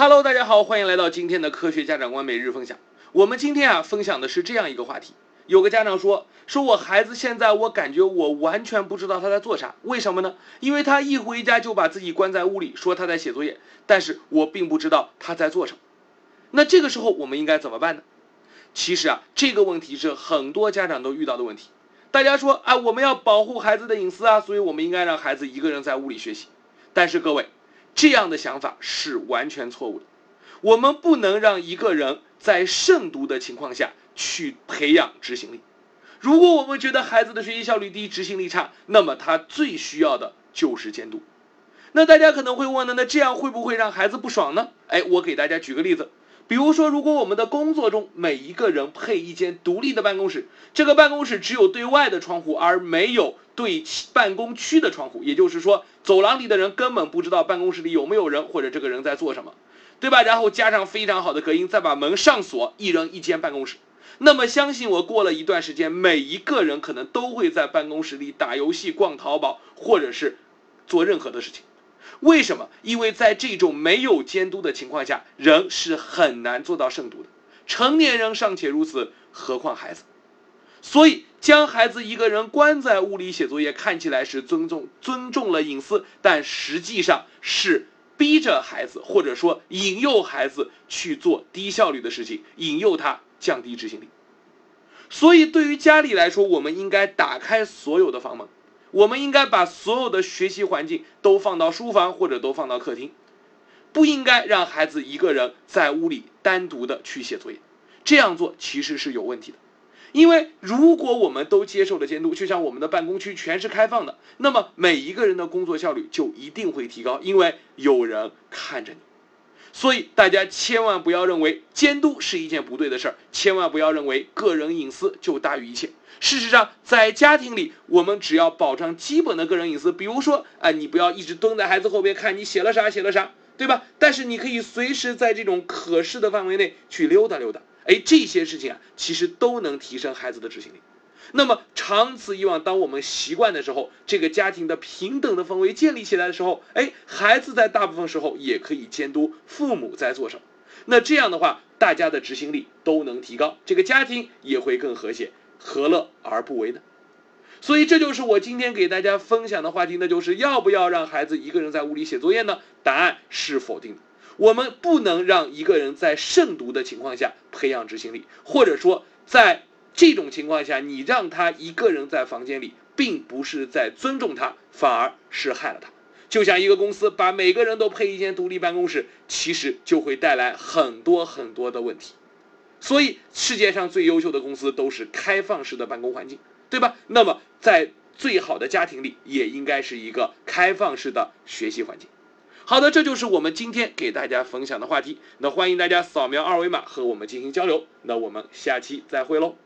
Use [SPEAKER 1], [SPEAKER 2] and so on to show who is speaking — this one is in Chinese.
[SPEAKER 1] Hello，大家好，欢迎来到今天的科学家长观每日分享。我们今天啊分享的是这样一个话题。有个家长说，说我孩子现在我感觉我完全不知道他在做啥，为什么呢？因为他一回家就把自己关在屋里，说他在写作业，但是我并不知道他在做什么。那这个时候我们应该怎么办呢？其实啊，这个问题是很多家长都遇到的问题。大家说啊，我们要保护孩子的隐私啊，所以我们应该让孩子一个人在屋里学习。但是各位。这样的想法是完全错误的。我们不能让一个人在慎独的情况下去培养执行力。如果我们觉得孩子的学习效率低、执行力差，那么他最需要的就是监督。那大家可能会问呢，那这样会不会让孩子不爽呢？哎，我给大家举个例子。比如说，如果我们的工作中每一个人配一间独立的办公室，这个办公室只有对外的窗户，而没有对办公区的窗户，也就是说，走廊里的人根本不知道办公室里有没有人或者这个人在做什么，对吧？然后加上非常好的隔音，再把门上锁，一人一间办公室，那么相信我，过了一段时间，每一个人可能都会在办公室里打游戏、逛淘宝，或者是做任何的事情。为什么？因为在这种没有监督的情况下，人是很难做到慎独的。成年人尚且如此，何况孩子？所以，将孩子一个人关在屋里写作业，看起来是尊重尊重了隐私，但实际上是逼着孩子，或者说引诱孩子去做低效率的事情，引诱他降低执行力。所以，对于家里来说，我们应该打开所有的房门。我们应该把所有的学习环境都放到书房或者都放到客厅，不应该让孩子一个人在屋里单独的去写作业。这样做其实是有问题的，因为如果我们都接受了监督，就像我们的办公区全是开放的，那么每一个人的工作效率就一定会提高，因为有人看着你。所以大家千万不要认为监督是一件不对的事儿，千万不要认为个人隐私就大于一切。事实上，在家庭里，我们只要保障基本的个人隐私，比如说，哎，你不要一直蹲在孩子后边看你写了啥，写了啥，对吧？但是你可以随时在这种可视的范围内去溜达溜达，哎，这些事情啊，其实都能提升孩子的执行力。那么长此以往，当我们习惯的时候，这个家庭的平等的氛围建立起来的时候，哎，孩子在大部分时候也可以监督父母在做什么。那这样的话，大家的执行力都能提高，这个家庭也会更和谐。何乐而不为呢？所以这就是我今天给大家分享的话题，那就是要不要让孩子一个人在屋里写作业呢？答案是否定的。我们不能让一个人在慎独的情况下培养执行力，或者说在这种情况下，你让他一个人在房间里，并不是在尊重他，反而是害了他。就像一个公司把每个人都配一间独立办公室，其实就会带来很多很多的问题。所以，世界上最优秀的公司都是开放式的办公环境，对吧？那么，在最好的家庭里，也应该是一个开放式的学习环境。好的，这就是我们今天给大家分享的话题。那欢迎大家扫描二维码和我们进行交流。那我们下期再会喽。